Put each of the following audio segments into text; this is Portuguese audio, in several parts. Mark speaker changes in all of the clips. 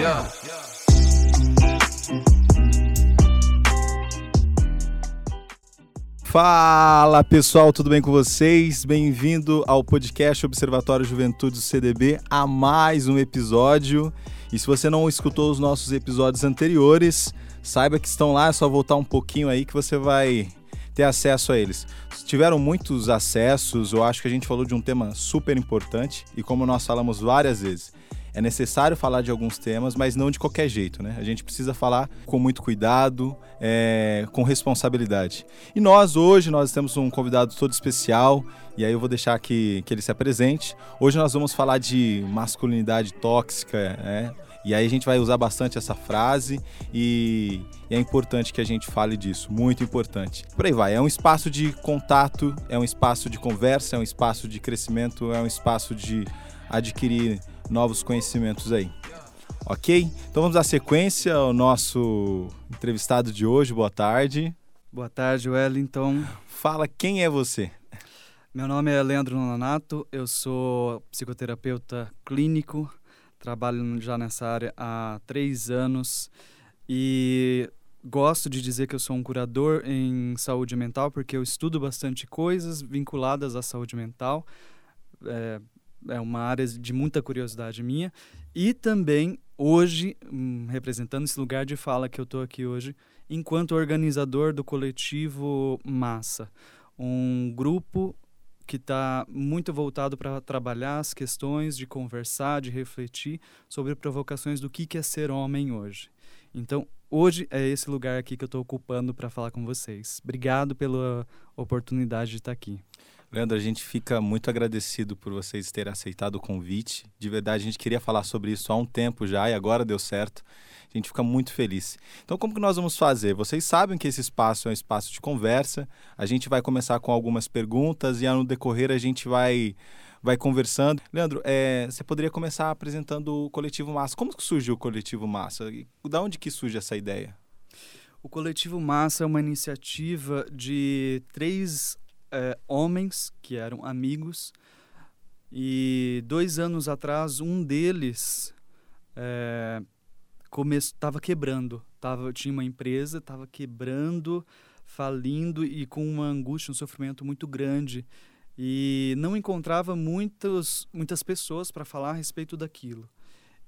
Speaker 1: Yeah. Fala pessoal, tudo bem com vocês? Bem-vindo ao podcast Observatório Juventude CDB a mais um episódio. E se você não escutou os nossos episódios anteriores, saiba que estão lá, é só voltar um pouquinho aí que você vai ter acesso a eles. Tiveram muitos acessos, eu acho que a gente falou de um tema super importante e como nós falamos várias vezes, é necessário falar de alguns temas, mas não de qualquer jeito, né? A gente precisa falar com muito cuidado, é, com responsabilidade. E nós, hoje, nós temos um convidado todo especial, e aí eu vou deixar que, que ele se apresente. Hoje nós vamos falar de masculinidade tóxica, né? E aí a gente vai usar bastante essa frase e, é importante que a gente fale disso, muito importante. Por aí vai, é um espaço de contato, é um espaço de conversa, é um espaço de crescimento, é um espaço de adquirir novos conhecimentos aí. Ok? Então vamos à sequência, o nosso entrevistado de hoje, boa tarde.
Speaker 2: Boa tarde, Wellington.
Speaker 1: Fala quem é você.
Speaker 2: Meu nome é Leandro Nonato, eu sou psicoterapeuta clínico, trabalho já nessa área há três anos e gosto de dizer que eu sou um curador em saúde mental porque eu estudo bastante coisas vinculadas à saúde mental. É, é uma área de muita curiosidade minha. E também, hoje, hum, representando esse lugar de fala que eu estou aqui hoje, enquanto organizador do coletivo Massa, um grupo que está muito voltado para trabalhar as questões de conversar, de refletir sobre provocações do que é ser homem hoje. Então, hoje é esse lugar aqui que eu estou ocupando para falar com vocês. Obrigado pela oportunidade de estar aqui.
Speaker 1: Leandro, a gente fica muito agradecido por vocês terem aceitado o convite. De verdade, a gente queria falar sobre isso há um tempo já e agora deu certo. A gente fica muito feliz. Então, como que nós vamos fazer? Vocês sabem que esse espaço é um espaço de conversa. A gente vai começar com algumas perguntas e no decorrer a gente vai vai conversando. Leandro, é, você poderia começar apresentando o Coletivo Massa. Como que surgiu o Coletivo Massa? Da onde que surge essa ideia?
Speaker 2: O Coletivo Massa é uma iniciativa de três é, homens que eram amigos e dois anos atrás um deles é, estava quebrando. Tava, tinha uma empresa, estava quebrando, falindo e com uma angústia, um sofrimento muito grande. E não encontrava muitos, muitas pessoas para falar a respeito daquilo.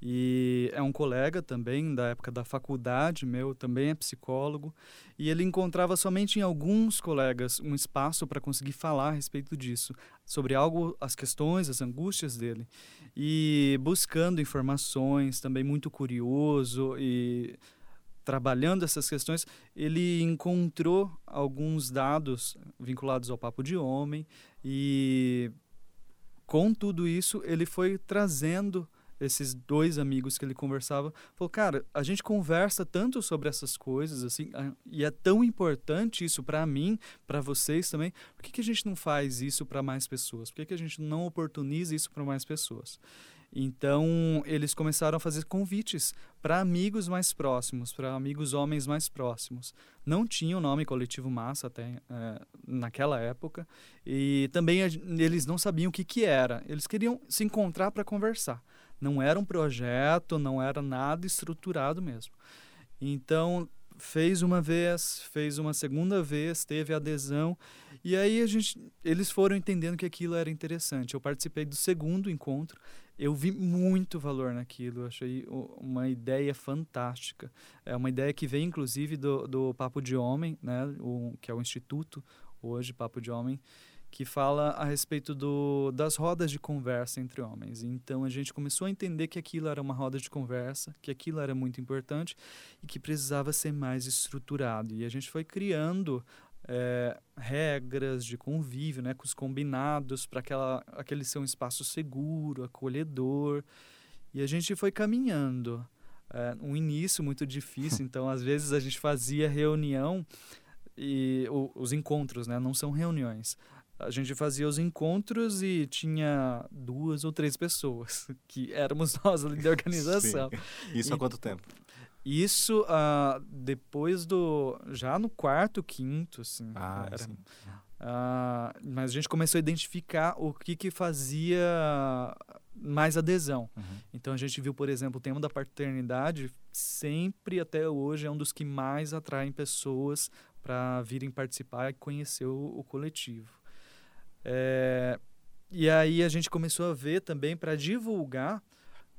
Speaker 2: E é um colega também da época da faculdade, meu, também é psicólogo, e ele encontrava somente em alguns colegas um espaço para conseguir falar a respeito disso, sobre algo, as questões, as angústias dele. E buscando informações, também muito curioso e trabalhando essas questões, ele encontrou alguns dados vinculados ao papo de homem e com tudo isso ele foi trazendo esses dois amigos que ele conversava, falou, cara, a gente conversa tanto sobre essas coisas, assim, e é tão importante isso para mim, para vocês também, por que, que a gente não faz isso para mais pessoas? Por que, que a gente não oportuniza isso para mais pessoas? Então, eles começaram a fazer convites para amigos mais próximos, para amigos homens mais próximos. Não tinha o nome Coletivo Massa até é, naquela época, e também eles não sabiam o que, que era. Eles queriam se encontrar para conversar. Não era um projeto, não era nada estruturado mesmo. Então, fez uma vez, fez uma segunda vez, teve adesão, e aí a gente, eles foram entendendo que aquilo era interessante. Eu participei do segundo encontro, eu vi muito valor naquilo, achei uma ideia fantástica. É uma ideia que vem, inclusive, do, do Papo de Homem, né, o, que é o Instituto, hoje, Papo de Homem, que fala a respeito do, das rodas de conversa entre homens. Então a gente começou a entender que aquilo era uma roda de conversa, que aquilo era muito importante e que precisava ser mais estruturado. E a gente foi criando é, regras de convívio, né, com os combinados para aquele ser um espaço seguro, acolhedor. E a gente foi caminhando. É, um início muito difícil, então às vezes a gente fazia reunião e o, os encontros, né, não são reuniões a gente fazia os encontros e tinha duas ou três pessoas, que éramos nós ali da organização.
Speaker 1: Isso e, há quanto tempo?
Speaker 2: Isso uh, depois do. Já no quarto, quinto, assim.
Speaker 1: Ah, era, sim.
Speaker 2: Uh, mas a gente começou a identificar o que, que fazia mais adesão. Uhum. Então a gente viu, por exemplo, o tema da paternidade sempre até hoje é um dos que mais atraem pessoas para virem participar e conhecer o, o coletivo. É, e aí a gente começou a ver também para divulgar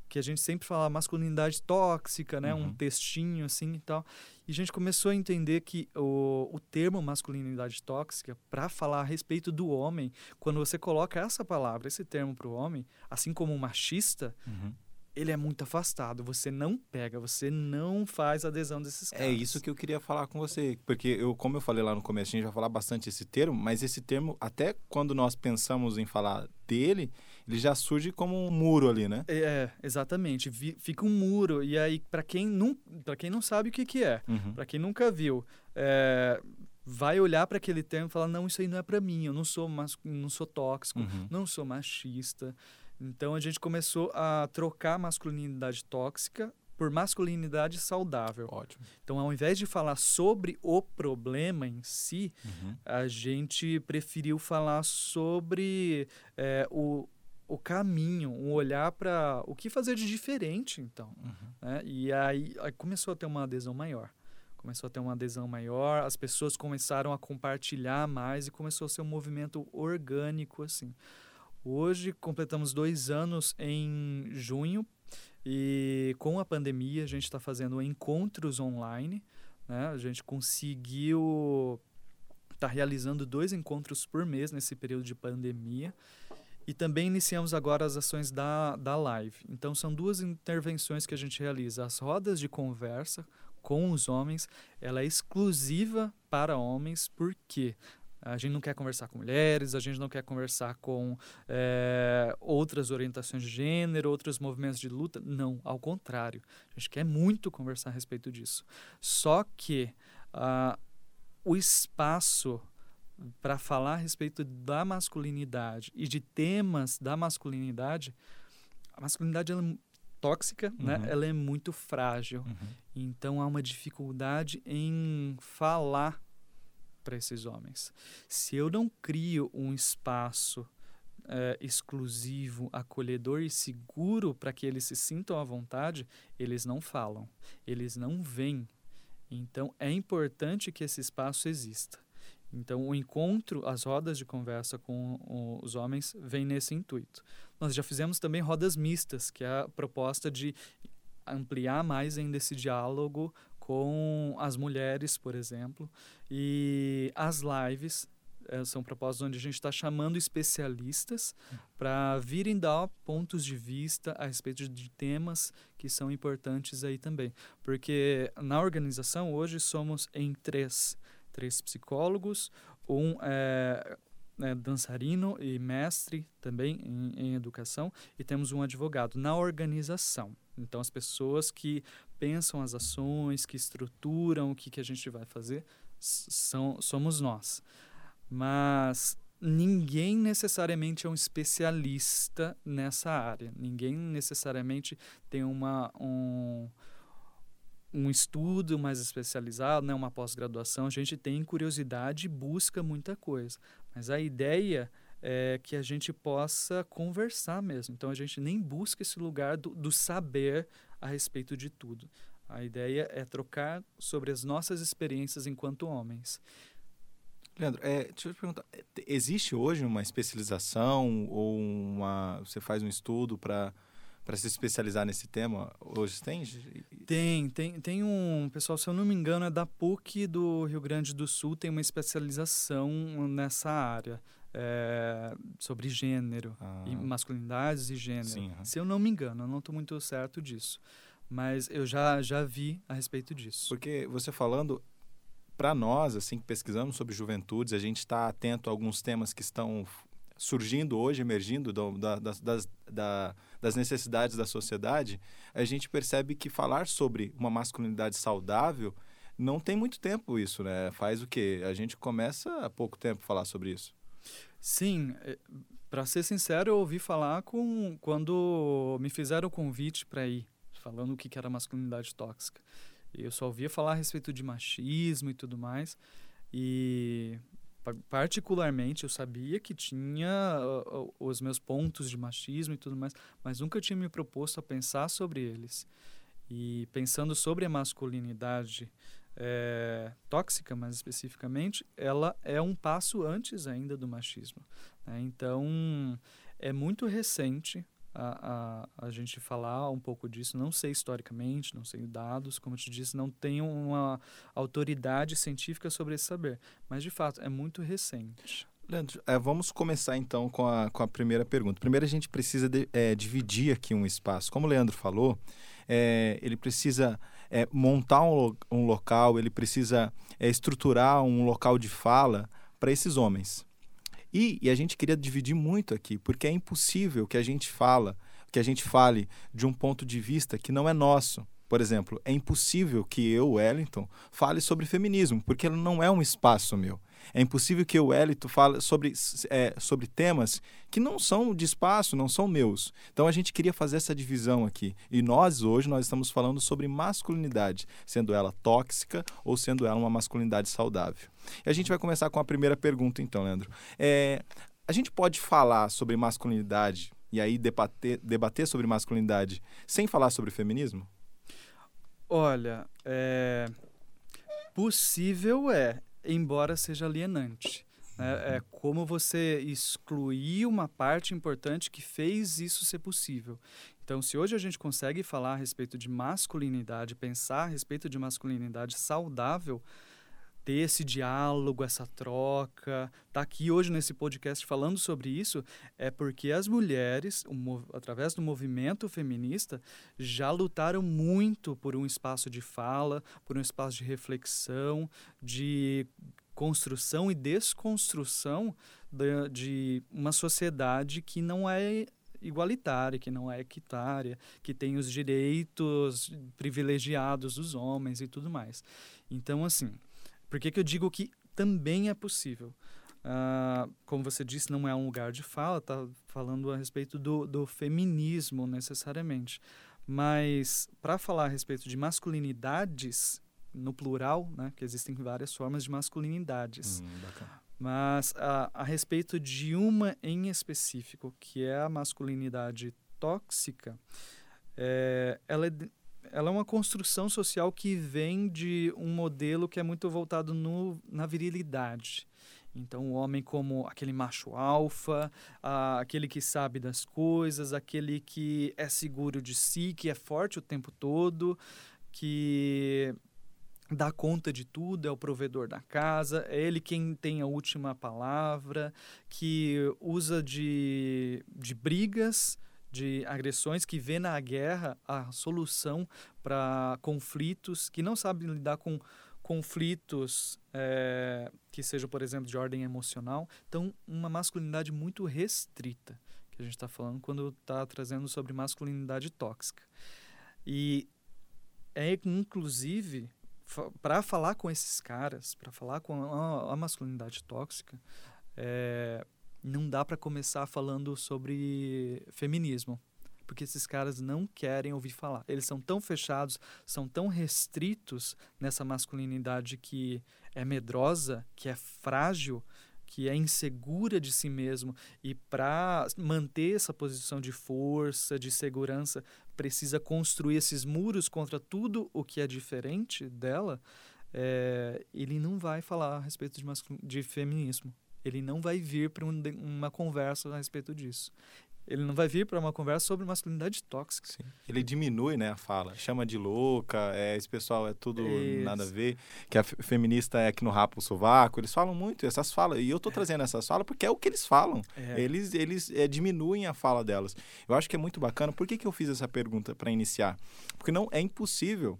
Speaker 2: que a gente sempre fala masculinidade tóxica, né, uhum. um textinho assim e tal. E a gente começou a entender que o, o termo masculinidade tóxica, para falar a respeito do homem, quando você coloca essa palavra, esse termo para o homem, assim como machista, uhum ele é muito afastado. Você não pega, você não faz adesão desses
Speaker 1: é caras. É isso que eu queria falar com você, porque eu, como eu falei lá no começo, a gente vai falar bastante esse termo, mas esse termo, até quando nós pensamos em falar dele, ele já surge como um muro ali, né?
Speaker 2: É, exatamente. Fica um muro e aí para quem não, quem não sabe o que que é, uhum. para quem nunca viu, é, vai olhar para aquele termo e falar não, isso aí não é para mim. Eu não sou mas, não sou tóxico, uhum. não sou machista. Então a gente começou a trocar masculinidade tóxica por masculinidade saudável.
Speaker 1: Ótimo.
Speaker 2: Então, ao invés de falar sobre o problema em si, uhum. a gente preferiu falar sobre é, o, o caminho, um olhar para o que fazer de diferente, então. Uhum. Né? E aí, aí, começou a ter uma adesão maior. Começou a ter uma adesão maior, as pessoas começaram a compartilhar mais e começou a ser um movimento orgânico, assim. Hoje completamos dois anos em junho e com a pandemia a gente está fazendo encontros online. Né? A gente conseguiu estar tá realizando dois encontros por mês nesse período de pandemia. E também iniciamos agora as ações da, da live. Então, são duas intervenções que a gente realiza. As rodas de conversa com os homens, ela é exclusiva para homens, porque a gente não quer conversar com mulheres, a gente não quer conversar com é, outras orientações de gênero, outros movimentos de luta. Não, ao contrário. A gente quer muito conversar a respeito disso. Só que uh, o espaço para falar a respeito da masculinidade e de temas da masculinidade, a masculinidade ela é tóxica, né? uhum. né? Ela é muito frágil. Uhum. Então há uma dificuldade em falar para esses homens. Se eu não crio um espaço é, exclusivo, acolhedor e seguro para que eles se sintam à vontade, eles não falam, eles não vêm. Então é importante que esse espaço exista. Então o encontro, as rodas de conversa com os homens vem nesse intuito. Nós já fizemos também rodas mistas, que é a proposta de ampliar mais ainda esse diálogo com as mulheres, por exemplo, e as lives é, são propostas onde a gente está chamando especialistas para virem dar pontos de vista a respeito de temas que são importantes aí também. Porque na organização hoje somos em três, três psicólogos, um é, é, dançarino e mestre também em, em educação e temos um advogado na organização. Então, as pessoas que pensam as ações, que estruturam o que, que a gente vai fazer, são, somos nós. Mas ninguém necessariamente é um especialista nessa área. Ninguém necessariamente tem uma, um, um estudo mais especializado, né, uma pós-graduação. A gente tem curiosidade e busca muita coisa. Mas a ideia é, que a gente possa conversar mesmo. Então a gente nem busca esse lugar do, do saber a respeito de tudo. A ideia é trocar sobre as nossas experiências enquanto homens.
Speaker 1: Leandro, é, deixa eu te perguntar, existe hoje uma especialização ou uma, você faz um estudo para para se especializar nesse tema? Hoje tem?
Speaker 2: Tem, tem, tem um pessoal, se eu não me engano, é da PUC do Rio Grande do Sul, tem uma especialização nessa área é, sobre gênero, ah. e masculinidades e gênero. Sim, uhum. Se eu não me engano, eu não estou muito certo disso. Mas eu já, já vi a respeito disso.
Speaker 1: Porque você falando, para nós, assim, que pesquisamos sobre juventudes, a gente está atento a alguns temas que estão surgindo hoje, emergindo do, da, das, das, da, das necessidades da sociedade, a gente percebe que falar sobre uma masculinidade saudável não tem muito tempo isso, né? Faz o quê? A gente começa há pouco tempo a falar sobre isso.
Speaker 2: Sim, é, para ser sincero, eu ouvi falar com quando me fizeram o convite para ir, falando o que era masculinidade tóxica. Eu só ouvia falar a respeito de machismo e tudo mais. E particularmente, eu sabia que tinha os meus pontos de machismo e tudo mais, mas nunca tinha me proposto a pensar sobre eles. E pensando sobre a masculinidade é, tóxica, mais especificamente, ela é um passo antes ainda do machismo. Né? Então, é muito recente a, a, a gente falar um pouco disso. Não sei historicamente, não sei dados, como eu te disse, não tenho uma autoridade científica sobre esse saber. Mas, de fato, é muito recente.
Speaker 1: Leandro, é, vamos começar então com a, com a primeira pergunta. Primeiro, a gente precisa de, é, dividir aqui um espaço. Como o Leandro falou, é, ele precisa é, montar um, um, local, ele precisa é, estruturar um local de fala para esses homens. E, e, a gente queria dividir muito aqui, porque é impossível que a gente fala, que a gente fale de um ponto de vista que não é nosso. Por exemplo, é impossível que eu, Wellington, fale sobre feminismo, porque ele não é um espaço meu. É impossível que o Wellington fale sobre, é, sobre temas que não são de espaço, não são meus. Então a gente queria fazer essa divisão aqui. E nós, hoje, nós estamos falando sobre masculinidade, sendo ela tóxica ou sendo ela uma masculinidade saudável. E a gente vai começar com a primeira pergunta, então, Leandro. É, a gente pode falar sobre masculinidade e aí debater, debater sobre masculinidade sem falar sobre feminismo?
Speaker 2: Olha, é... possível é embora seja alienante. É, é como você excluir uma parte importante que fez isso ser possível. Então, se hoje a gente consegue falar a respeito de masculinidade, pensar a respeito de masculinidade saudável, ter esse diálogo, essa troca, tá aqui hoje nesse podcast falando sobre isso, é porque as mulheres, através do movimento feminista, já lutaram muito por um espaço de fala, por um espaço de reflexão, de construção e desconstrução de, de uma sociedade que não é igualitária, que não é equitária, que tem os direitos privilegiados dos homens e tudo mais. Então, assim, por que, que eu digo que também é possível? Uh, como você disse, não é um lugar de fala, está falando a respeito do, do feminismo necessariamente. Mas para falar a respeito de masculinidades, no plural, né, que existem várias formas de masculinidades. Hum, Mas a, a respeito de uma em específico, que é a masculinidade tóxica, é, ela é ela é uma construção social que vem de um modelo que é muito voltado no, na virilidade. Então, o homem como aquele macho alfa, aquele que sabe das coisas, aquele que é seguro de si, que é forte o tempo todo, que dá conta de tudo, é o provedor da casa, é ele quem tem a última palavra, que usa de, de brigas de agressões, que vê na guerra a solução para conflitos, que não sabe lidar com conflitos é, que sejam, por exemplo, de ordem emocional. Então, uma masculinidade muito restrita, que a gente está falando quando está trazendo sobre masculinidade tóxica. E é, inclusive, para falar com esses caras, para falar com a, a masculinidade tóxica, é, não dá para começar falando sobre feminismo, porque esses caras não querem ouvir falar. Eles são tão fechados, são tão restritos nessa masculinidade que é medrosa, que é frágil, que é insegura de si mesmo e para manter essa posição de força, de segurança, precisa construir esses muros contra tudo o que é diferente dela. É, ele não vai falar a respeito de, de feminismo ele não vai vir para um, uma conversa a respeito disso. Ele não vai vir para uma conversa sobre masculinidade tóxica.
Speaker 1: Sim. Ele diminui né, a fala, chama de louca, é, esse pessoal é tudo Isso. nada a ver, que a feminista é que no rapa o sovaco. Eles falam muito essas falas. E eu estou é. trazendo essas falas porque é o que eles falam. É. Eles, eles é, diminuem a fala delas. Eu acho que é muito bacana. Por que, que eu fiz essa pergunta para iniciar? Porque não é impossível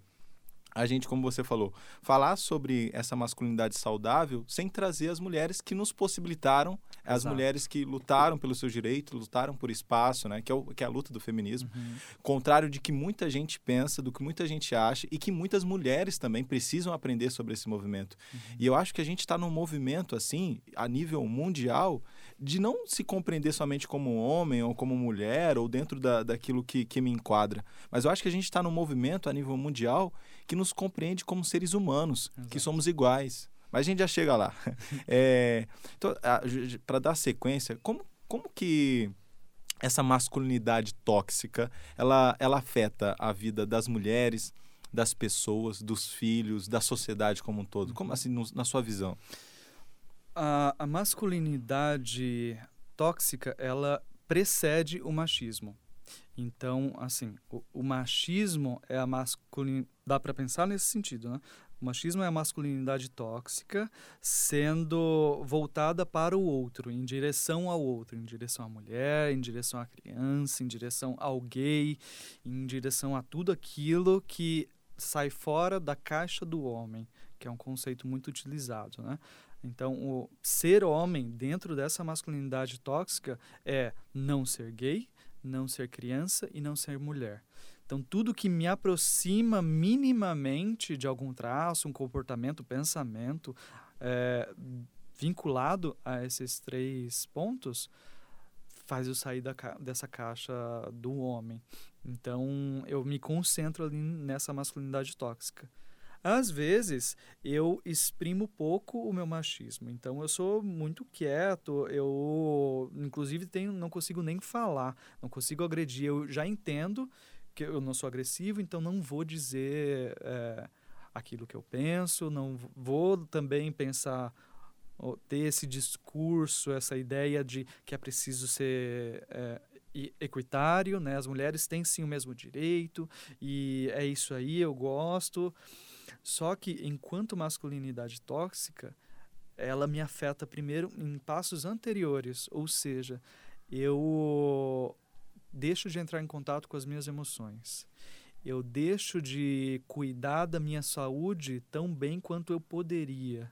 Speaker 1: a gente, como você falou, falar sobre essa masculinidade saudável sem trazer as mulheres que nos possibilitaram, as Exato. mulheres que lutaram pelos seus direitos, lutaram por espaço, né? que, é o, que é a luta do feminismo. Uhum. Contrário de que muita gente pensa, do que muita gente acha e que muitas mulheres também precisam aprender sobre esse movimento. Uhum. E eu acho que a gente está num movimento, assim, a nível mundial, de não se compreender somente como homem ou como mulher ou dentro da, daquilo que, que me enquadra. Mas eu acho que a gente está num movimento a nível mundial que nos compreende como seres humanos, Exato. que somos iguais. Mas a gente já chega lá. É, então, para dar sequência, como, como que essa masculinidade tóxica ela, ela afeta a vida das mulheres, das pessoas, dos filhos, da sociedade como um todo? Como assim, no, na sua visão?
Speaker 2: A, a masculinidade tóxica, ela precede o machismo. Então, assim, o, o machismo é a masculinidade. Dá para pensar nesse sentido, né? O machismo é a masculinidade tóxica sendo voltada para o outro, em direção ao outro, em direção à mulher, em direção à criança, em direção ao gay, em direção a tudo aquilo que sai fora da caixa do homem, que é um conceito muito utilizado, né? Então, o ser homem dentro dessa masculinidade tóxica é não ser gay, não ser criança e não ser mulher. Então, tudo que me aproxima minimamente de algum traço, um comportamento, pensamento é, vinculado a esses três pontos, faz eu sair da, dessa caixa do homem. Então, eu me concentro ali nessa masculinidade tóxica. Às vezes, eu exprimo pouco o meu machismo. Então, eu sou muito quieto, eu, inclusive, tenho, não consigo nem falar, não consigo agredir. Eu já entendo que eu não sou agressivo, então não vou dizer é, aquilo que eu penso, não vou também pensar ter esse discurso, essa ideia de que é preciso ser é, equitário, né? As mulheres têm sim o mesmo direito e é isso aí, eu gosto. Só que enquanto masculinidade tóxica, ela me afeta primeiro em passos anteriores, ou seja, eu deixo de entrar em contato com as minhas emoções. Eu deixo de cuidar da minha saúde tão bem quanto eu poderia.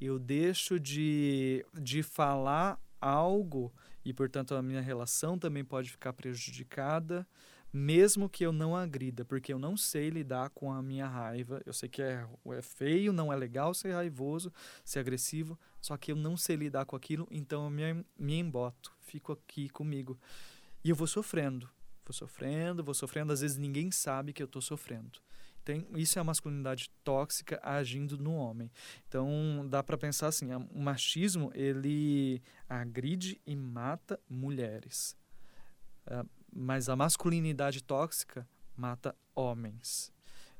Speaker 2: Eu deixo de, de falar algo e, portanto, a minha relação também pode ficar prejudicada mesmo que eu não agrida, porque eu não sei lidar com a minha raiva. Eu sei que é, é feio, não é legal ser raivoso, ser agressivo, só que eu não sei lidar com aquilo, então eu me, me emboto, fico aqui comigo. E eu vou sofrendo, vou sofrendo, vou sofrendo, às vezes ninguém sabe que eu estou sofrendo. Então, isso é a masculinidade tóxica agindo no homem. Então, dá para pensar assim, o machismo, ele agride e mata mulheres. Uh, mas a masculinidade tóxica mata homens.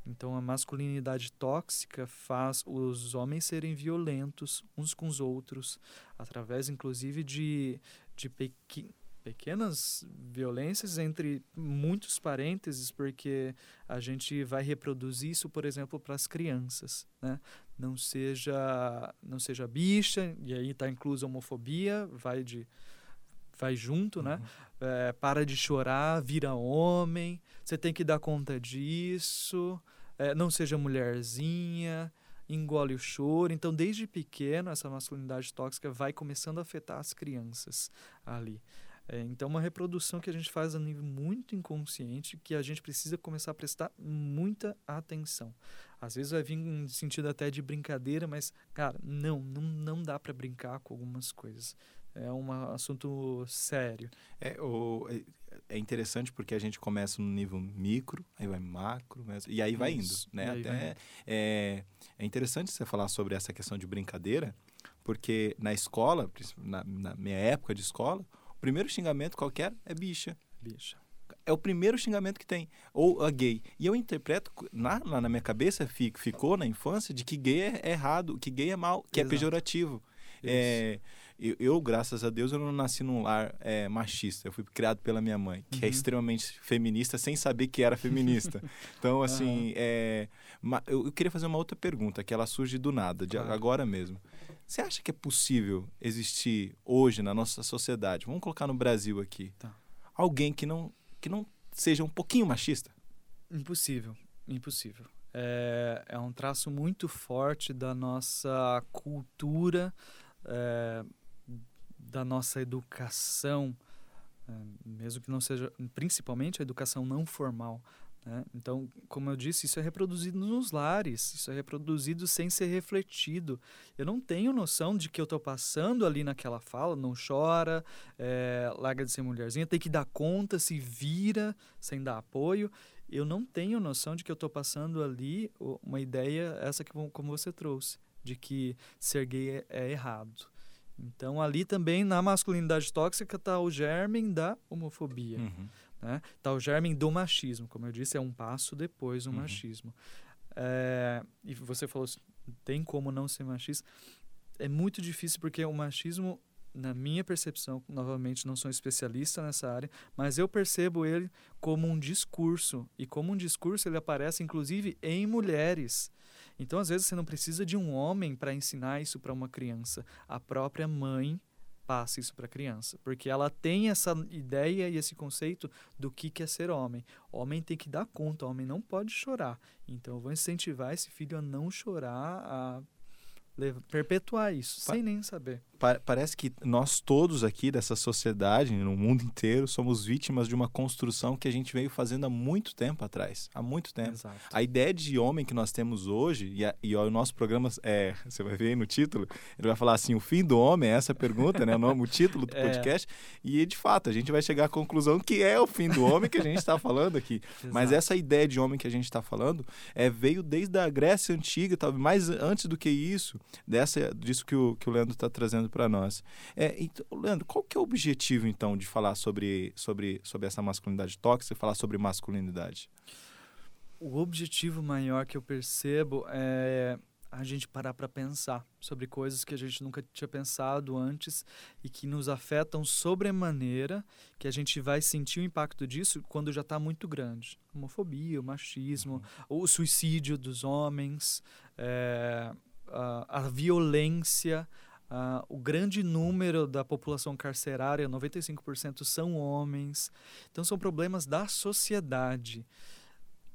Speaker 2: Então a masculinidade tóxica faz os homens serem violentos uns com os outros, através inclusive de, de pequ pequenas violências entre muitos parênteses, porque a gente vai reproduzir isso, por exemplo, para as crianças. Né? Não seja não seja bicha, e aí está inclusa a homofobia, vai de vai junto, né? uhum. né? É, para de chorar, vira homem, você tem que dar conta disso, é, não seja mulherzinha, engole o choro. Então, desde pequeno, essa masculinidade tóxica vai começando a afetar as crianças ali. É, então, uma reprodução que a gente faz a nível muito inconsciente, que a gente precisa começar a prestar muita atenção. Às vezes vai vir em sentido até de brincadeira, mas, cara, não, não, não dá para brincar com algumas coisas é um assunto sério.
Speaker 1: É, o, é, é interessante porque a gente começa no nível micro, aí vai macro, e aí vai indo, né? Até, vai. É, é interessante você falar sobre essa questão de brincadeira, porque na escola, na, na minha época de escola, o primeiro xingamento qualquer é bicha.
Speaker 2: Bicha.
Speaker 1: É o primeiro xingamento que tem. Ou a gay. E eu interpreto, na, na minha cabeça fico, ficou na infância, de que gay é errado, que gay é mal, que é Exato. é pejorativo. É, eu, eu, graças a Deus, eu não nasci num lar é, machista. Eu fui criado pela minha mãe, que é uhum. é extremamente feminista, sem saber que era feminista. então, assim, uhum. é, eu, queria fazer uma outra pergunta, que ela surge do nada, de claro. agora mesmo. Você acha que é possível existir hoje na nossa sociedade, vamos colocar no Brasil aqui, tá. alguém que não, que não seja um pouquinho machista?
Speaker 2: Impossível, impossível. É, é um traço muito forte da nossa cultura, é, da nossa educação, é, mesmo que não seja, principalmente a educação não formal. Né? Então, como eu disse, isso é reproduzido nos lares, isso é reproduzido sem ser refletido. Eu não tenho noção de que eu estou passando ali naquela fala, não chora, é, larga de ser mulherzinha, tem que dar conta, se vira sem dar apoio. Eu não tenho noção de que eu estou passando ali uma ideia, essa que como você trouxe, de que ser gay é, é errado. Então, ali também, na masculinidade tóxica, está o germe da homofobia. Uhum. Né? Está o germe do machismo. Como eu disse, é um passo depois do uhum. machismo. É, e você falou, assim, tem como não ser machista? É muito difícil porque o machismo, na minha percepção, novamente não sou especialista nessa área, mas eu percebo ele como um discurso. E como um discurso, ele aparece inclusive em mulheres. Então, às vezes, você não precisa de um homem para ensinar isso para uma criança. A própria mãe passa isso para a criança, porque ela tem essa ideia e esse conceito do que é ser homem. Homem tem que dar conta, homem não pode chorar. Então, eu vou incentivar esse filho a não chorar, a perpetuar isso, sem nem saber.
Speaker 1: Pa parece que nós todos aqui dessa sociedade, no mundo inteiro, somos vítimas de uma construção que a gente veio fazendo há muito tempo atrás. Há muito tempo. Exato. A ideia de homem que nós temos hoje, e, a, e o nosso programa, é, você vai ver aí no título, ele vai falar assim: o fim do homem é essa pergunta, né? O, nome, o título do é. podcast. E de fato, a gente vai chegar à conclusão que é o fim do homem que a gente está falando aqui. Mas essa ideia de homem que a gente está falando é, veio desde a Grécia Antiga, talvez mais antes do que isso dessa, disso que o, que o Leandro está trazendo para nós. É, então, Leandro, qual que é o objetivo, então, de falar sobre, sobre, sobre essa masculinidade tóxica e falar sobre masculinidade?
Speaker 2: O objetivo maior que eu percebo é a gente parar para pensar sobre coisas que a gente nunca tinha pensado antes e que nos afetam sobremaneira, que a gente vai sentir o impacto disso quando já está muito grande. Homofobia, o machismo, uhum. o suicídio dos homens, é, a, a violência, a, o grande número da população carcerária, 95% são homens. Então, são problemas da sociedade.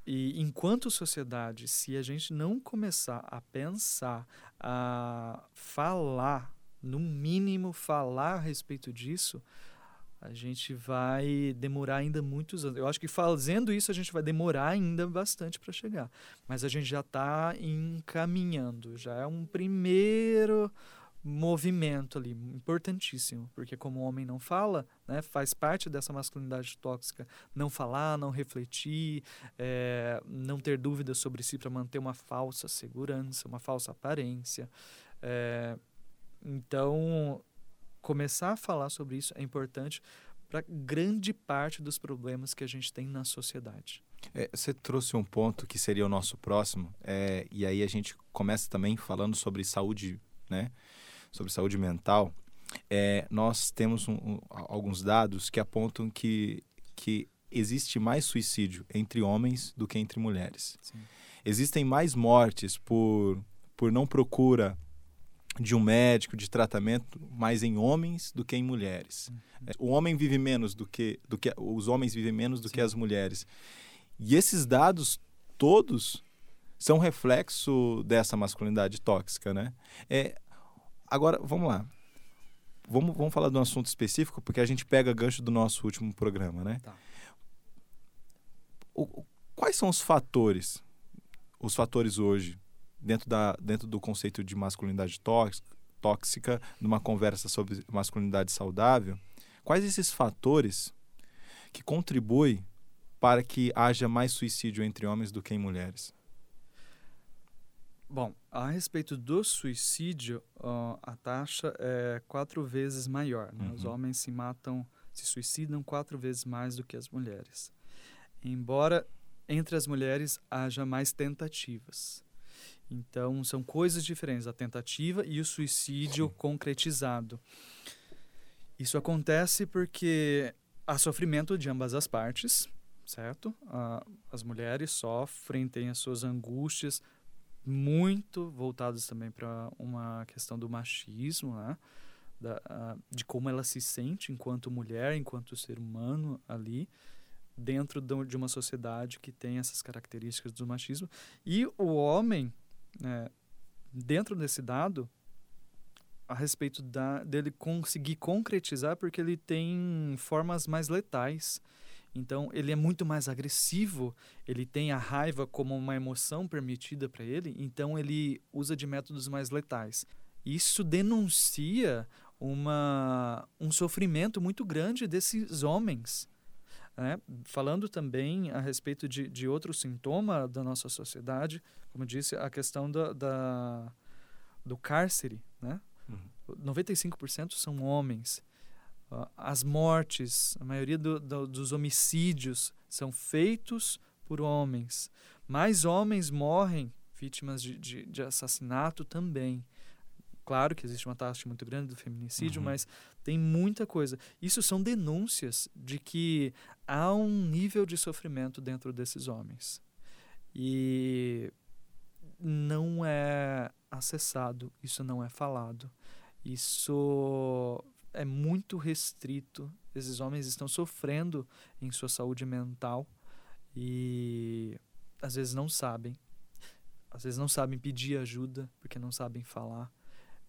Speaker 2: E enquanto sociedade, se a gente não começar a pensar, a falar, no mínimo falar a respeito disso, a gente vai demorar ainda muitos anos. Eu acho que fazendo isso a gente vai demorar ainda bastante para chegar. Mas a gente já está encaminhando, já é um primeiro movimento ali, importantíssimo, porque como o homem não fala, né, faz parte dessa masculinidade tóxica não falar, não refletir, é, não ter dúvidas sobre si para manter uma falsa segurança, uma falsa aparência. É, então, começar a falar sobre isso é importante para grande parte dos problemas que a gente tem na sociedade.
Speaker 1: É, você trouxe um ponto que seria o nosso próximo, é, e aí a gente começa também falando sobre saúde, né? Sobre saúde mental. É, nós temos um, um, alguns dados que apontam que, que existe mais suicídio entre homens do que entre mulheres. Sim. Existem mais mortes por, por não procura de um médico, de tratamento, mais em homens do que em mulheres. Uhum. O homem vive menos do que, do que os homens vivem menos do Sim. que as mulheres. E esses dados todos são reflexo dessa masculinidade tóxica, né? É, agora, vamos lá. Vamos, vamos falar de um assunto específico, porque a gente pega gancho do nosso último programa, né? Tá. O, quais são os fatores, os fatores hoje dentro, da, dentro do conceito de masculinidade tóxica, tóxica, numa conversa sobre masculinidade saudável, quais esses fatores que contribuem para que haja mais suicídio entre homens do que em mulheres?
Speaker 2: Bom, a respeito do suicídio, uh, a taxa é quatro vezes maior. Né? Uhum. Os homens se matam, se suicidam quatro vezes mais do que as mulheres. Embora entre as mulheres haja mais tentativas. Então, são coisas diferentes, a tentativa e o suicídio Sim. concretizado. Isso acontece porque há sofrimento de ambas as partes, certo? Ah, as mulheres sofrem, têm as suas angústias, muito voltadas também para uma questão do machismo, né? Da, de como ela se sente enquanto mulher, enquanto ser humano ali, dentro de uma sociedade que tem essas características do machismo. E o homem, é, dentro desse dado, a respeito da, dele conseguir concretizar, porque ele tem formas mais letais. Então, ele é muito mais agressivo, ele tem a raiva como uma emoção permitida para ele, então ele usa de métodos mais letais. Isso denuncia uma, um sofrimento muito grande desses homens. Né? Falando também a respeito de, de outro sintoma da nossa sociedade, como disse, a questão da, da do cárcere, né? Uhum. 95% são homens. Uh, as mortes, a maioria do, do, dos homicídios são feitos por homens. Mais homens morrem vítimas de, de, de assassinato também. Claro que existe uma taxa muito grande do feminicídio, uhum. mas tem muita coisa. Isso são denúncias de que há um nível de sofrimento dentro desses homens. E não é acessado, isso não é falado. Isso é muito restrito. Esses homens estão sofrendo em sua saúde mental e às vezes não sabem. Às vezes não sabem pedir ajuda porque não sabem falar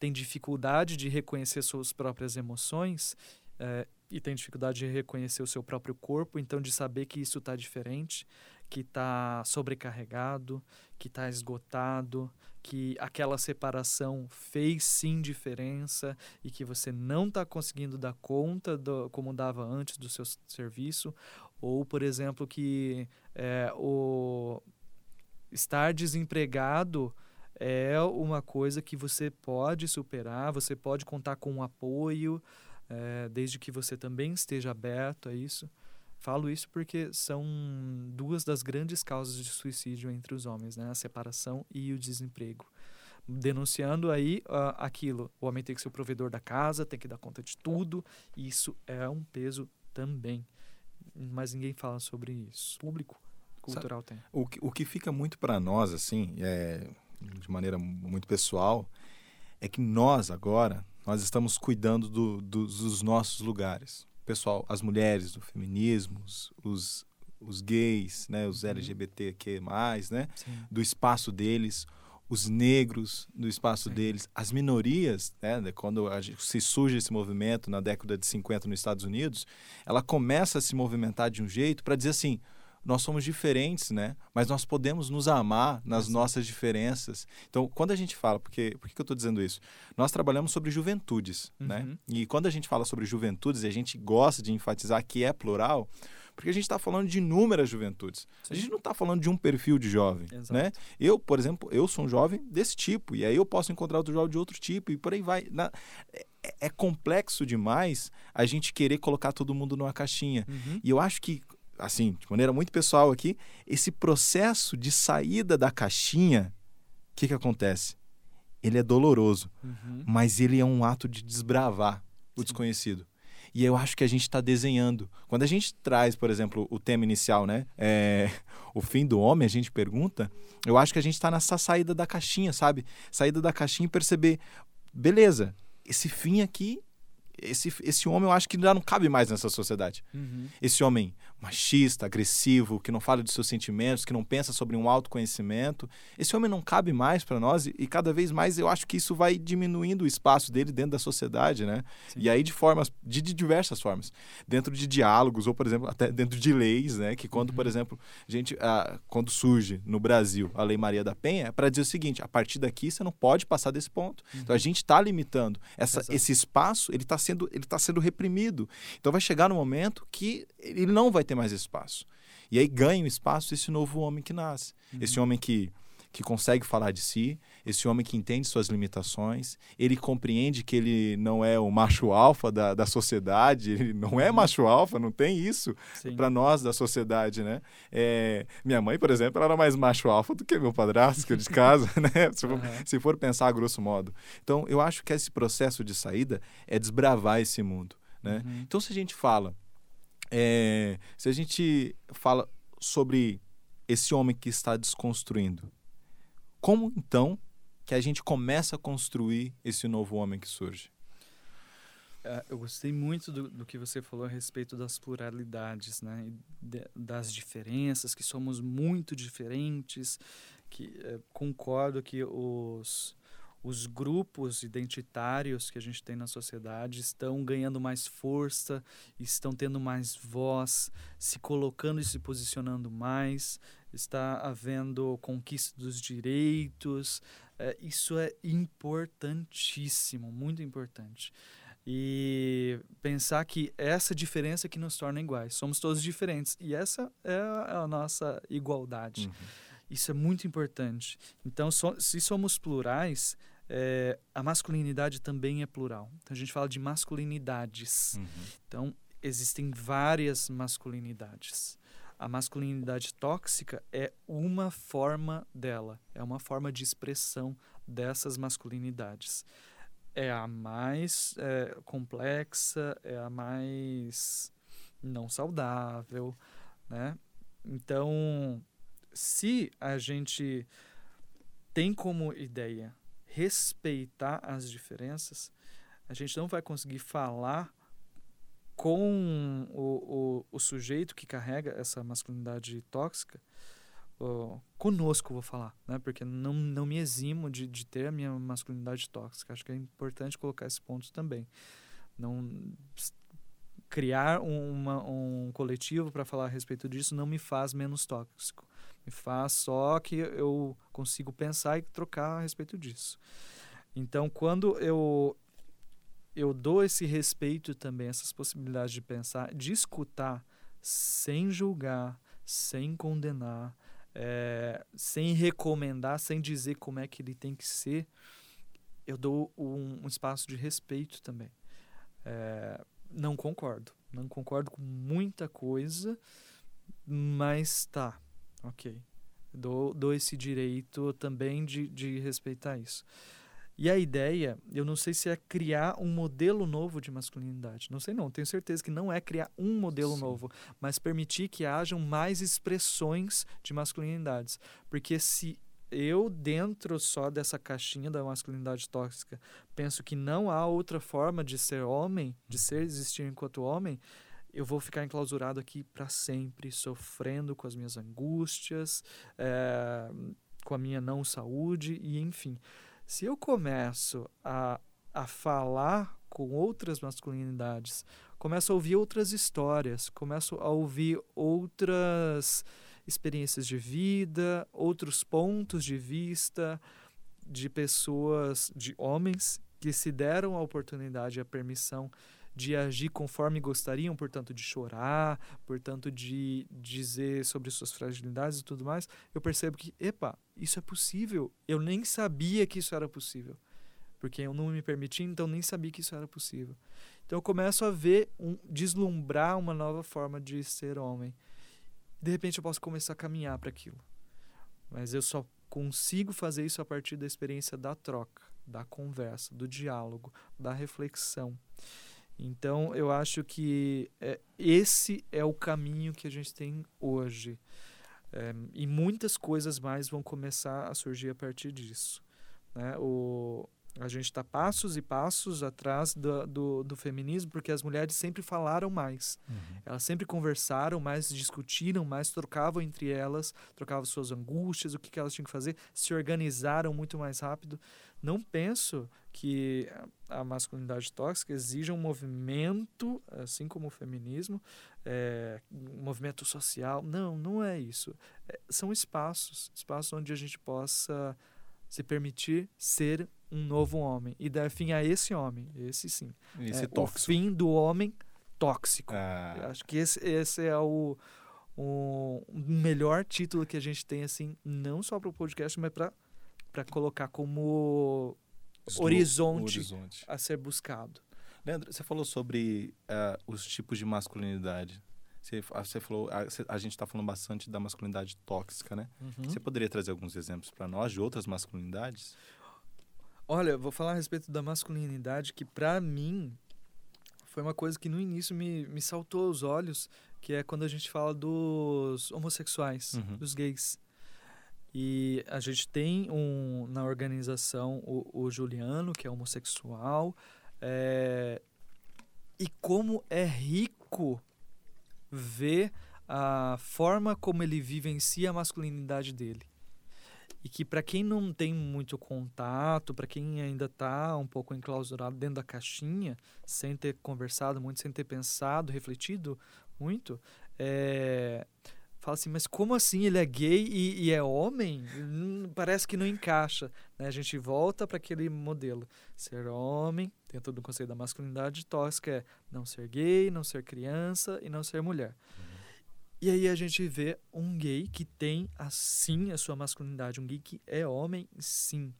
Speaker 2: tem dificuldade de reconhecer suas próprias emoções é, e tem dificuldade de reconhecer o seu próprio corpo, então de saber que isso está diferente, que está sobrecarregado, que está esgotado, que aquela separação fez sim diferença e que você não está conseguindo dar conta do, como dava antes do seu serviço, ou por exemplo que é, o estar desempregado é uma coisa que você pode superar, você pode contar com um apoio, é, desde que você também esteja aberto a isso. Falo isso porque são duas das grandes causas de suicídio entre os homens, né? A separação e o desemprego. Denunciando aí uh, aquilo. O homem tem que ser o provedor da casa, tem que dar conta de tudo. E isso é um peso também. Mas ninguém fala sobre isso. O público cultural Sabe, tem.
Speaker 1: O que, o que fica muito para nós, assim, é, de maneira muito pessoal, é que nós agora, nós estamos cuidando do, do, dos nossos lugares. Pessoal, as mulheres do feminismo, os, os gays, né, os uhum. LGBTQ+, né, do espaço deles, os negros do espaço Sim. deles, as minorias, né, quando se surge esse movimento na década de 50 nos Estados Unidos, ela começa a se movimentar de um jeito para dizer assim, nós somos diferentes, né? Mas nós podemos nos amar nas nossas diferenças. Então, quando a gente fala, porque por que eu estou dizendo isso? Nós trabalhamos sobre juventudes, né? uhum. né? E quando a gente fala sobre juventudes, a gente gosta de enfatizar que é plural, porque a gente está falando de inúmeras juventudes. Sim. A gente não está falando de um perfil de jovem, Exato. né? Eu, por exemplo, eu sou um jovem desse tipo, e aí eu posso encontrar outro jovem de outro tipo, e por aí vai. Na, é, é complexo demais a gente querer colocar todo mundo numa caixinha. Uhum. E eu acho que assim, de maneira muito pessoal aqui, esse processo de saída da caixinha, o que, que acontece? Ele é doloroso, uhum. mas ele é um ato de desbravar o Sim. desconhecido. E eu acho que a gente está desenhando. Quando a gente traz, por exemplo, o tema inicial, né? É, o fim do homem, a gente pergunta. Eu acho que a gente está nessa saída da caixinha, sabe? Saída da caixinha e perceber, beleza, esse fim aqui esse, esse homem eu acho que já não cabe mais nessa sociedade. Uhum. Esse homem machista, agressivo, que não fala de seus sentimentos, que não pensa sobre um autoconhecimento, esse homem não cabe mais para nós e, e, cada vez mais eu acho que isso vai diminuindo o espaço dele dentro da sociedade, né? Sim. E aí de formas, de, de, diversas formas, dentro de diálogos ou por exemplo até dentro de leis, né? Que quando, uhum. por exemplo, gente, ah, quando surge no Brasil a Lei Maria da Penha, é para dizer o seguinte: a partir daqui você não pode passar desse ponto. Uhum. Então a gente está limitando essa, esse espaço, ele está sendo, ele está sendo reprimido. Então vai chegar no momento que ele não vai ter mais espaço. E aí ganha um espaço esse novo homem que nasce. Uhum. Esse homem que, que consegue falar de si, esse homem que entende suas limitações, ele compreende que ele não é o macho alfa da, da sociedade, ele não é uhum. macho alfa, não tem isso para nós da sociedade, né? É, minha mãe, por exemplo, ela era mais macho alfa do que meu padrasto, que é de casa, né? Se for, uhum. se for pensar a grosso modo. Então, eu acho que esse processo de saída é desbravar esse mundo, né? Uhum. Então, se a gente fala, é, se a gente fala sobre esse homem que está desconstruindo, como então que a gente começa a construir esse novo homem que surge?
Speaker 2: É, eu gostei muito do, do, que você falou a respeito das pluralidades, né? De, das diferenças, que somos muito diferentes, que é, concordo que os, os grupos identitários que a gente tem na sociedade estão ganhando mais força, estão tendo mais voz, se colocando e se posicionando mais, está havendo conquista dos direitos, é, isso é importantíssimo, muito importante. E pensar que essa diferença que nos torna iguais. Somos todos diferentes. E essa é a nossa igualdade. Uhum. Isso é muito importante. Então, so, se somos plurais, é, a masculinidade também é plural. Então a gente fala de masculinidades.
Speaker 1: Uhum.
Speaker 2: Então existem várias masculinidades. A masculinidade tóxica é uma forma dela, é uma forma de expressão dessas masculinidades. É a mais é, complexa, é a mais não saudável, né? Então, se a gente tem como ideia respeitar as diferenças, a gente não vai conseguir falar com o, o, o sujeito que carrega essa masculinidade tóxica, conosco vou falar, né? Porque não, não me eximo de, de ter a minha masculinidade tóxica. Acho que é importante colocar esse ponto também. Não criar uma, um coletivo para falar a respeito disso não me faz menos tóxico. Me faz só que eu consigo pensar e trocar a respeito disso. Então, quando eu eu dou esse respeito também, essas possibilidades de pensar, de escutar, sem julgar, sem condenar, é, sem recomendar, sem dizer como é que ele tem que ser, eu dou um, um espaço de respeito também. É, não concordo. Não concordo com muita coisa, mas tá, ok. Dou, dou esse direito também de, de respeitar isso. E a ideia, eu não sei se é criar um modelo novo de masculinidade. Não sei não, tenho certeza que não é criar um modelo Sim. novo, mas permitir que hajam mais expressões de masculinidades. Porque se eu, dentro só dessa caixinha da masculinidade tóxica, penso que não há outra forma de ser homem, de ser existir enquanto homem, eu vou ficar enclausurado aqui para sempre, sofrendo com as minhas angústias, é, com a minha não saúde e enfim. Se eu começo a, a falar com outras masculinidades, começo a ouvir outras histórias, começo a ouvir outras experiências de vida, outros pontos de vista de pessoas, de homens que se deram a oportunidade, a permissão de agir conforme gostariam, portanto, de chorar, portanto, de dizer sobre suas fragilidades e tudo mais, eu percebo que, epa, isso é possível. Eu nem sabia que isso era possível. Porque eu não me permiti, então nem sabia que isso era possível. Então eu começo a ver, um, deslumbrar uma nova forma de ser homem. De repente eu posso começar a caminhar para aquilo. Mas eu só consigo fazer isso a partir da experiência da troca, da conversa, do diálogo, da reflexão. Então, eu acho que é, esse é o caminho que a gente tem hoje. É, e muitas coisas mais vão começar a surgir a partir disso. Né? O, a gente está passos e passos atrás do, do, do, feminismo porque as mulheres sempre falaram mais. Uhum. Elas sempre conversaram mais, discutiram mais, trocavam entre elas, trocavam suas angústias, o que, que elas tinham que fazer, se organizaram muito mais rápido. Não penso que a masculinidade tóxica exija um movimento, assim como o feminismo, é, um movimento social. Não, não é isso. É, são espaços, espaços onde a gente possa se permitir ser um novo homem e dar fim a esse homem, esse sim.
Speaker 1: Esse
Speaker 2: é,
Speaker 1: tóxico.
Speaker 2: O fim do homem tóxico.
Speaker 1: Ah.
Speaker 2: Acho que esse, esse é o, o melhor título que a gente tem, assim, não só para o podcast, mas para colocar como horizonte, horizonte, a ser buscado.
Speaker 1: Leandro, você falou sobre uh, os tipos de masculinidade. Você, você falou, a, a gente está falando bastante da masculinidade tóxica, né? Uhum. Você poderia trazer alguns exemplos para nós de outras masculinidades?
Speaker 2: Olha, vou falar a respeito da masculinidade que para mim foi uma coisa que no início me, me saltou aos olhos, que é quando a gente fala dos homossexuais, uhum. dos gays. E a gente tem um, na organização o, o Juliano, que é homossexual, é, e como é rico ver a forma como ele vivencia a masculinidade dele. E que para quem não tem muito contato, para quem ainda está um pouco enclausurado dentro da caixinha, sem ter conversado muito, sem ter pensado, refletido muito, é, fala assim, mas como assim ele é gay e, e é homem? Parece que não encaixa. Né? A gente volta para aquele modelo. Ser homem, dentro do conceito da masculinidade tóxica, é não ser gay, não ser criança e não ser mulher. Uhum. E aí a gente vê um gay que tem, assim, a sua masculinidade. Um gay que é homem, sim.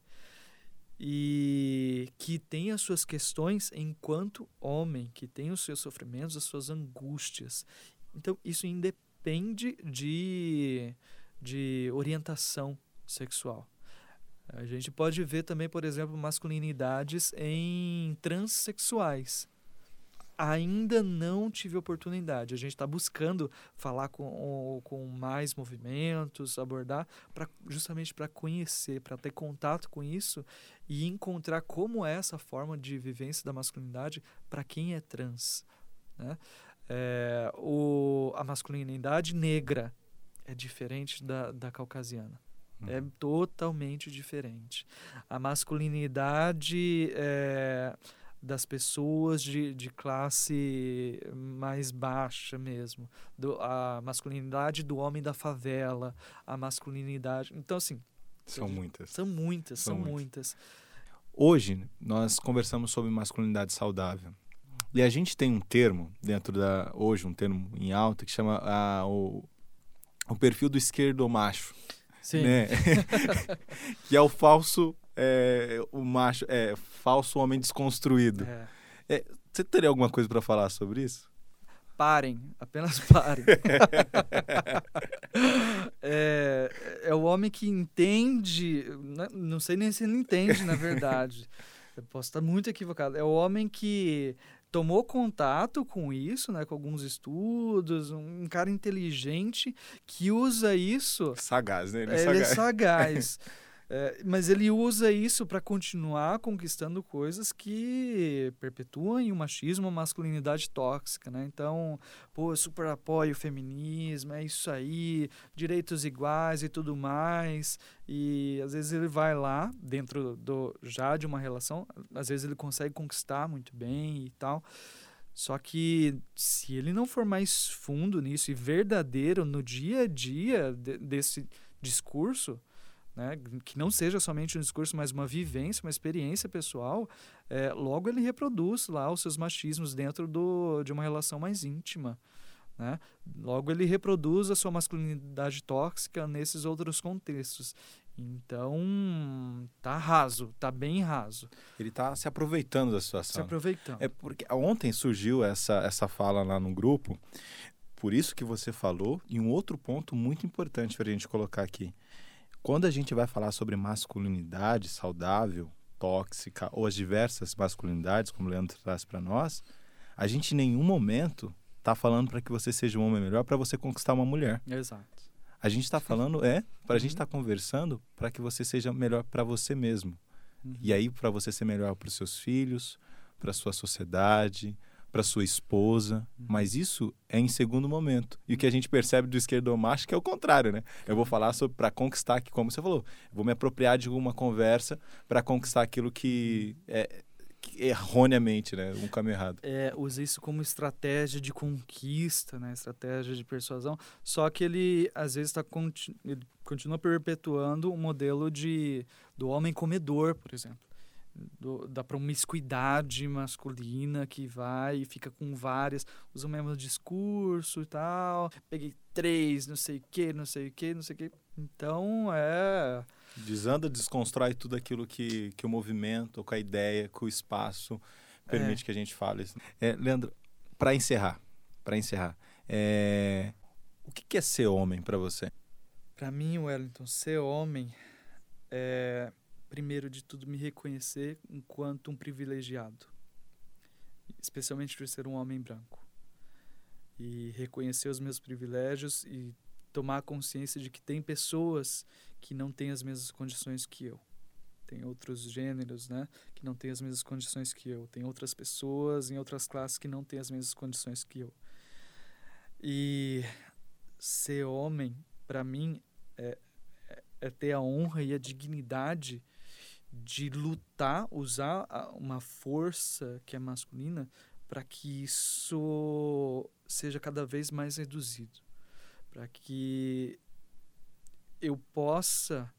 Speaker 2: e que tem as suas questões enquanto homem, que tem os seus sofrimentos, as suas angústias. Então, isso independe de, de orientação sexual. A gente pode ver também, por exemplo, masculinidades em transexuais ainda não tive oportunidade. A gente está buscando falar com, com mais movimentos, abordar, pra, justamente para conhecer, para ter contato com isso e encontrar como é essa forma de vivência da masculinidade para quem é trans. Né? É, o, a masculinidade negra é diferente da, da caucasiana. É uhum. totalmente diferente. A masculinidade é, das pessoas de, de classe mais baixa mesmo, do, a masculinidade do homem da favela, a masculinidade. Então, assim.
Speaker 1: São muitas.
Speaker 2: São muitas, são, são muitas. muitas.
Speaker 1: Hoje, nós conversamos sobre masculinidade saudável. E a gente tem um termo dentro da. Hoje, um termo em alta que chama a, o, o perfil do esquerdo macho.
Speaker 2: Sim.
Speaker 1: Né? que é o falso é, o macho é falso homem desconstruído. É. É, você teria alguma coisa para falar sobre isso?
Speaker 2: Parem, apenas parem. é, é o homem que entende, né, não sei nem se ele entende, na verdade. Eu posso estar muito equivocado. É o homem que tomou contato com isso, né, com alguns estudos, um cara inteligente que usa isso.
Speaker 1: Sagaz, né?
Speaker 2: Ele é, ele é sagaz. É, mas ele usa isso para continuar conquistando coisas que perpetuam o machismo, a masculinidade tóxica, né? Então, pô, eu super apoio o feminismo, é isso aí, direitos iguais e tudo mais. E às vezes ele vai lá, dentro do já de uma relação, às vezes ele consegue conquistar muito bem e tal. Só que se ele não for mais fundo nisso e verdadeiro no dia a dia de, desse discurso, né, que não seja somente um discurso, mas uma vivência, uma experiência pessoal, é, logo ele reproduz lá os seus machismos dentro do, de uma relação mais íntima. Né? Logo ele reproduz a sua masculinidade tóxica nesses outros contextos. Então, tá raso, tá bem raso.
Speaker 1: Ele tá se aproveitando da situação.
Speaker 2: Se aproveitando.
Speaker 1: É porque ontem surgiu essa, essa fala lá no grupo, por isso que você falou, e um outro ponto muito importante para a gente colocar aqui. Quando a gente vai falar sobre masculinidade saudável, tóxica ou as diversas masculinidades, como o Leandro traz para nós, a gente em nenhum momento está falando para que você seja um homem melhor para você conquistar uma mulher.
Speaker 2: Exato.
Speaker 1: A gente está falando, é, para a gente estar tá conversando para que você seja melhor para você mesmo. Uhum. E aí, para você ser melhor para os seus filhos, para a sua sociedade, para sua esposa, uhum. mas isso é em segundo momento. E o que a gente percebe do esquerdo macho que é o contrário, né? Eu vou falar sobre para conquistar que como você falou, vou me apropriar de uma conversa para conquistar aquilo que é erroneamente, né? Um caminho errado.
Speaker 2: É, usa isso como estratégia de conquista, né? Estratégia de persuasão. Só que ele, às vezes, tá continu ele continua perpetuando o modelo de, do homem comedor, por exemplo do, da promiscuidade masculina que vai e fica com várias, usa o mesmo discurso e tal. Peguei três, não sei o que, não sei o que, não sei o que. Então é.
Speaker 1: Desanda, desconstrói tudo aquilo que, que o movimento, com a ideia, com o espaço permite é. que a gente fale. É, Leandro, para encerrar, para encerrar, é... o que, que é ser homem para você?
Speaker 2: Para mim, Wellington, ser homem é primeiro de tudo, me reconhecer enquanto um privilegiado, especialmente por ser um homem branco. E reconhecer os meus privilégios e tomar consciência de que tem pessoas que não têm as mesmas condições que eu. Tem outros gêneros, né, que não têm as mesmas condições que eu. Tem outras pessoas em outras classes que não têm as mesmas condições que eu. E ser homem, para mim, é, é, é ter a honra e a dignidade de lutar, usar uma força que é masculina para que isso seja cada vez mais reduzido, para que eu possa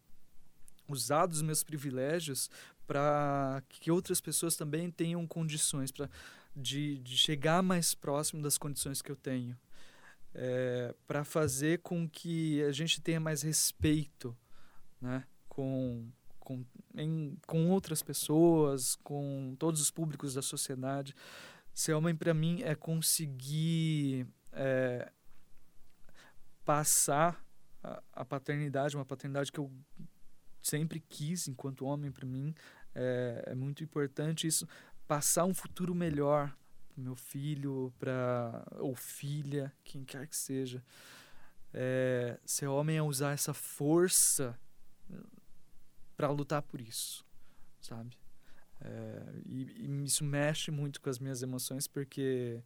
Speaker 2: usar dos meus privilégios para que outras pessoas também tenham condições para de, de chegar mais próximo das condições que eu tenho, é, para fazer com que a gente tenha mais respeito, né, com com, em, com outras pessoas, com todos os públicos da sociedade. Ser homem para mim é conseguir é, passar a, a, paternidade, uma paternidade que eu sempre quis enquanto homem para mim. É, é muito importante isso, passar um futuro melhor para meu filho, para ou filha, quem quer que seja. É, ser homem é usar essa força para lutar por isso, sabe? É, e, e, isso mexe muito com as minhas emoções porque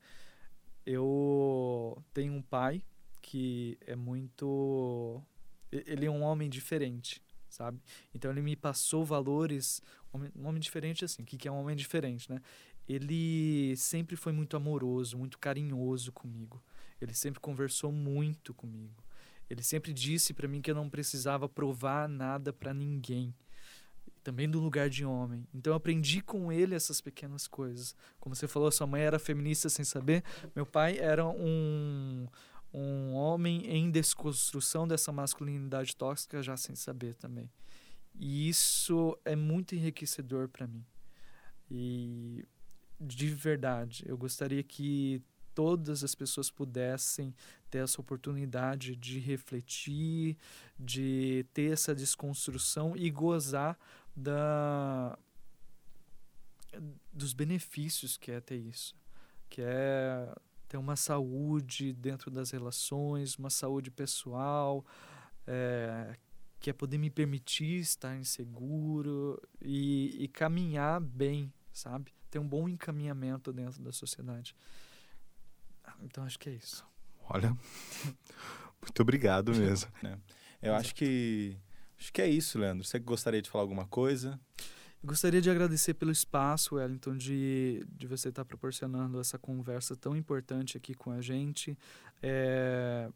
Speaker 2: eu tenho um pai que é muito. Ele é um homem diferente, sabe? Então ele me passou valores. Um homem diferente, assim. O que é um homem diferente, né? Ele sempre foi muito amoroso, muito carinhoso comigo. Ele sempre conversou muito comigo. Ele sempre disse para mim que eu não precisava provar nada para ninguém também do lugar de homem. Então eu aprendi com ele essas pequenas coisas. Como você falou, sua mãe era feminista sem saber, meu pai era um um homem em desconstrução dessa masculinidade tóxica já sem saber também. E isso é muito enriquecedor para mim. E de verdade, eu gostaria que todas as pessoas pudessem ter essa oportunidade de refletir, de ter essa desconstrução e gozar da dos benefícios que é ter isso, que é ter uma saúde dentro das relações, uma saúde pessoal, é, que é poder me permitir estar inseguro e, e caminhar bem, sabe? Ter um bom encaminhamento dentro da sociedade. Então acho que é isso.
Speaker 1: Olha, muito obrigado mesmo. Né? Eu acho que Acho que é isso, Leandro. Você gostaria de falar alguma coisa?
Speaker 2: Gostaria de agradecer pelo espaço, Wellington, de, de você estar proporcionando essa conversa tão importante aqui com a gente. É,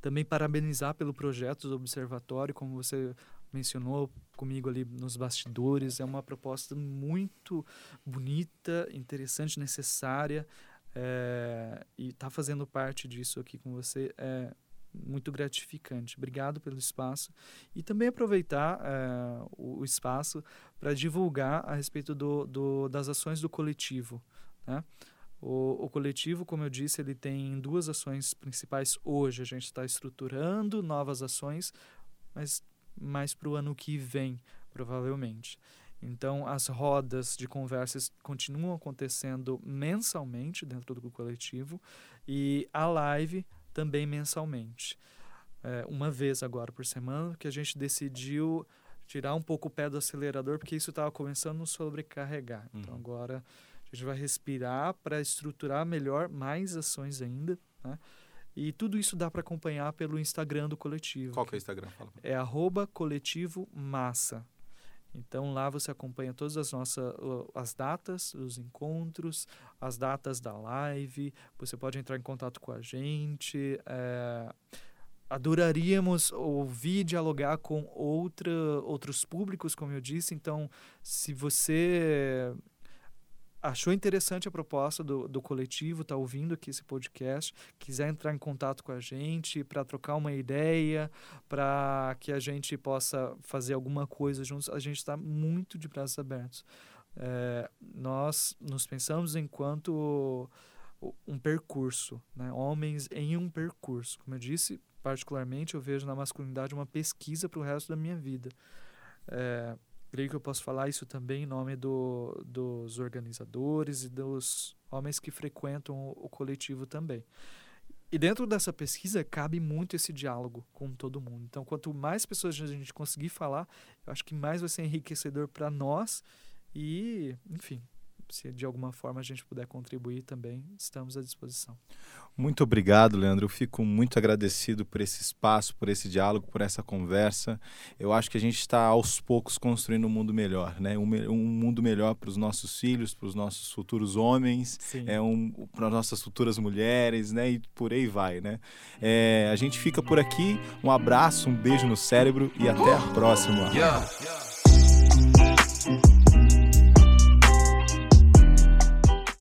Speaker 2: também parabenizar pelo projeto do Observatório, como você mencionou comigo ali nos bastidores. É uma proposta muito bonita, interessante, necessária. É, e estar tá fazendo parte disso aqui com você é muito gratificante. Obrigado pelo espaço e também aproveitar é, o, o, espaço para divulgar a respeito do, do, das ações do coletivo. Né? O, o, coletivo, como eu disse, ele tem duas ações principais hoje. A gente está estruturando novas ações, mas mais para o ano que vem, provavelmente. Então, as rodas de conversas continuam acontecendo mensalmente dentro do coletivo e a live também mensalmente. É, uma vez agora por semana, que a gente decidiu tirar um pouco o pé do acelerador, porque isso estava começando a nos sobrecarregar. Então, uhum. Agora a gente vai respirar para estruturar melhor mais ações ainda. Né? E tudo isso dá para acompanhar pelo Instagram do coletivo.
Speaker 1: Qual que é o Instagram?
Speaker 2: É arroba coletivo massa. Então lá você acompanha todas as nossas as datas, os encontros, as datas da live. Você pode entrar em contato com a gente. É, adoraríamos ouvir, dialogar com outra, outros públicos, como eu disse. Então, se você achou interessante a proposta do, do coletivo, está ouvindo aqui esse podcast, quiser entrar em contato com a gente para trocar uma ideia, para que a gente possa fazer alguma coisa juntos, a gente está muito de braços abertos. É, nós nos pensamos enquanto um percurso, né? homens em um percurso. Como eu disse, particularmente, eu vejo na masculinidade uma pesquisa para o resto da minha vida. É, Creio que eu posso falar isso também em nome do, dos organizadores e dos homens que frequentam o, o coletivo também. E dentro dessa pesquisa cabe muito esse diálogo com todo mundo. Então, quanto mais pessoas a gente conseguir falar, eu acho que mais vai ser enriquecedor para nós e, enfim, se de alguma forma a gente puder contribuir também, estamos à disposição.
Speaker 1: Muito obrigado, Leandro. Eu fico muito agradecido por esse espaço, por esse diálogo, por essa conversa. Eu acho que a gente está aos poucos construindo um mundo melhor, né? Um, um mundo melhor para os nossos filhos, para os nossos futuros homens, é um, para as nossas futuras mulheres, né? E por aí vai, né? É, a gente fica por aqui. Um abraço, um beijo no cérebro e até a próxima. Yeah.